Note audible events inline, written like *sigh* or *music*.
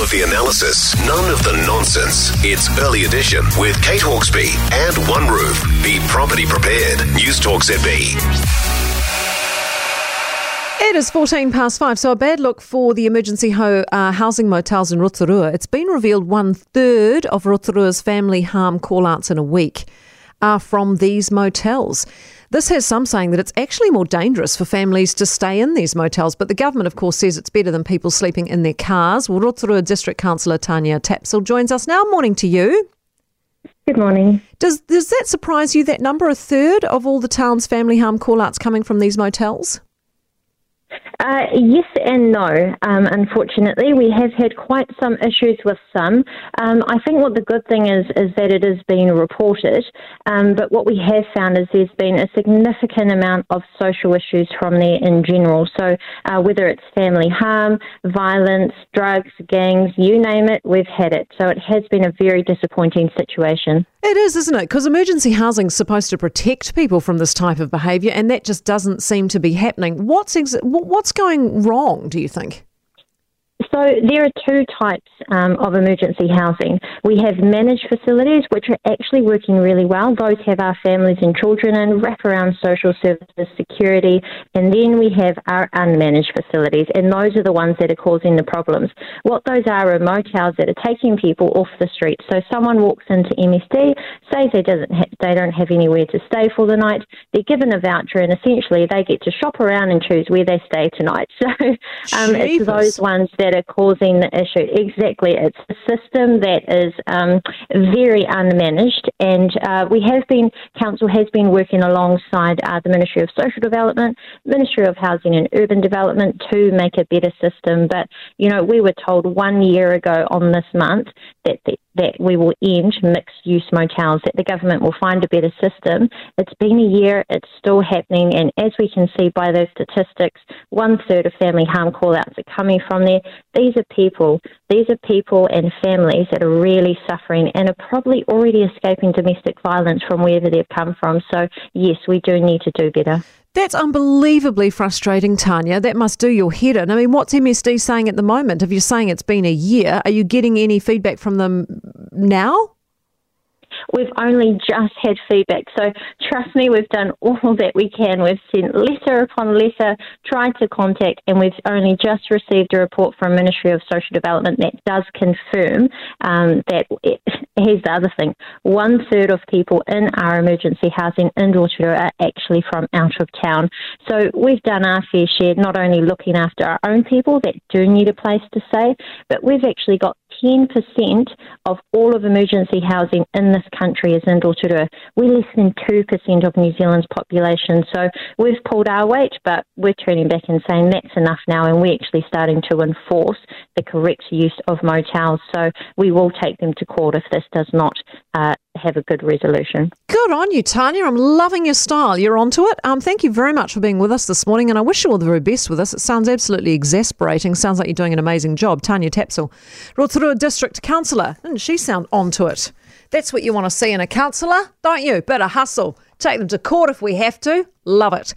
Of the analysis, none of the nonsense. It's Early Edition with Kate Hawkesby and One Roof. Be property prepared. News Talk ZB. It is 14 past five, so a bad look for the emergency ho- uh, housing motels in Rotorua. It's been revealed one third of Rotorua's family harm call outs in a week are from these motels. This has some saying that it's actually more dangerous for families to stay in these motels, but the government, of course, says it's better than people sleeping in their cars. Well, Rotorua District Councillor Tanya Tapsell joins us now. Morning to you. Good morning. Does, does that surprise you, that number, a third of all the town's family harm call outs coming from these motels? Uh, yes and no. Um, unfortunately, we have had quite some issues with some. Um, I think what the good thing is is that it is being reported, um, but what we have found is there's been a significant amount of social issues from there in general. So uh, whether it's family harm, violence, drugs, gangs, you name it, we've had it. So it has been a very disappointing situation. It is, isn't it? Because emergency housing is supposed to protect people from this type of behaviour, and that just doesn't seem to be happening. What's ex- what's going wrong? Do you think? So there are two types um, of emergency housing. We have managed facilities, which are actually working really well. Those have our families and children in, wraparound social services, security, and then we have our unmanaged facilities, and those are the ones that are causing the problems. What those are are motels that are taking people off the street. So someone walks into MSD, says they doesn't ha- they don't have anywhere to stay for the night. They're given a voucher, and essentially they get to shop around and choose where they stay tonight. *laughs* So um, it's those ones that are causing the issue. Exactly. It's a system that is um, very unmanaged, and uh, we have been, Council has been working alongside uh, the Ministry of Social Development, Ministry of Housing and Urban Development to make a better system. But, you know, we were told one year ago on this month that the, that we will end mixed use motels, that the government will find a better system. It's been a year, it's still happening, and as we can see by those statistics, one third of family harm call outs are coming from there. These are people, these are people and families that are really suffering and are probably already escaping domestic violence from wherever they've come from. So, yes, we do need to do better. That's unbelievably frustrating, Tanya. That must do your head in. I mean, what's MSD saying at the moment? If you're saying it's been a year, are you getting any feedback from them now? We've only just had feedback. So trust me, we've done all that we can. We've sent letter upon letter, tried to contact, and we've only just received a report from Ministry of Social Development that does confirm um, that. It, here's the other thing: one third of people in our emergency housing in Rotorua are actually from out of town. So we've done our fair share, not only looking after our own people that do need a place to stay, but we've actually got 10% of all of emergency housing in this country is in Rotorua. We're less than 2% of New Zealand's population. So we've pulled our weight, but we're turning back and saying that's enough now, and we're actually starting to enforce the correct use of motels. So we will take them to court if this does not uh, have a good resolution. Good on you, Tanya. I'm loving your style. You're onto it. Um, thank you very much for being with us this morning, and I wish you all the very best with us. It sounds absolutely exasperating. Sounds like you're doing an amazing job. Tanya Tapsell, Rotorua District Councillor. Doesn't she sound onto it? That's what you want to see in a councillor, don't you? Of hustle. Take them to court if we have to. Love it.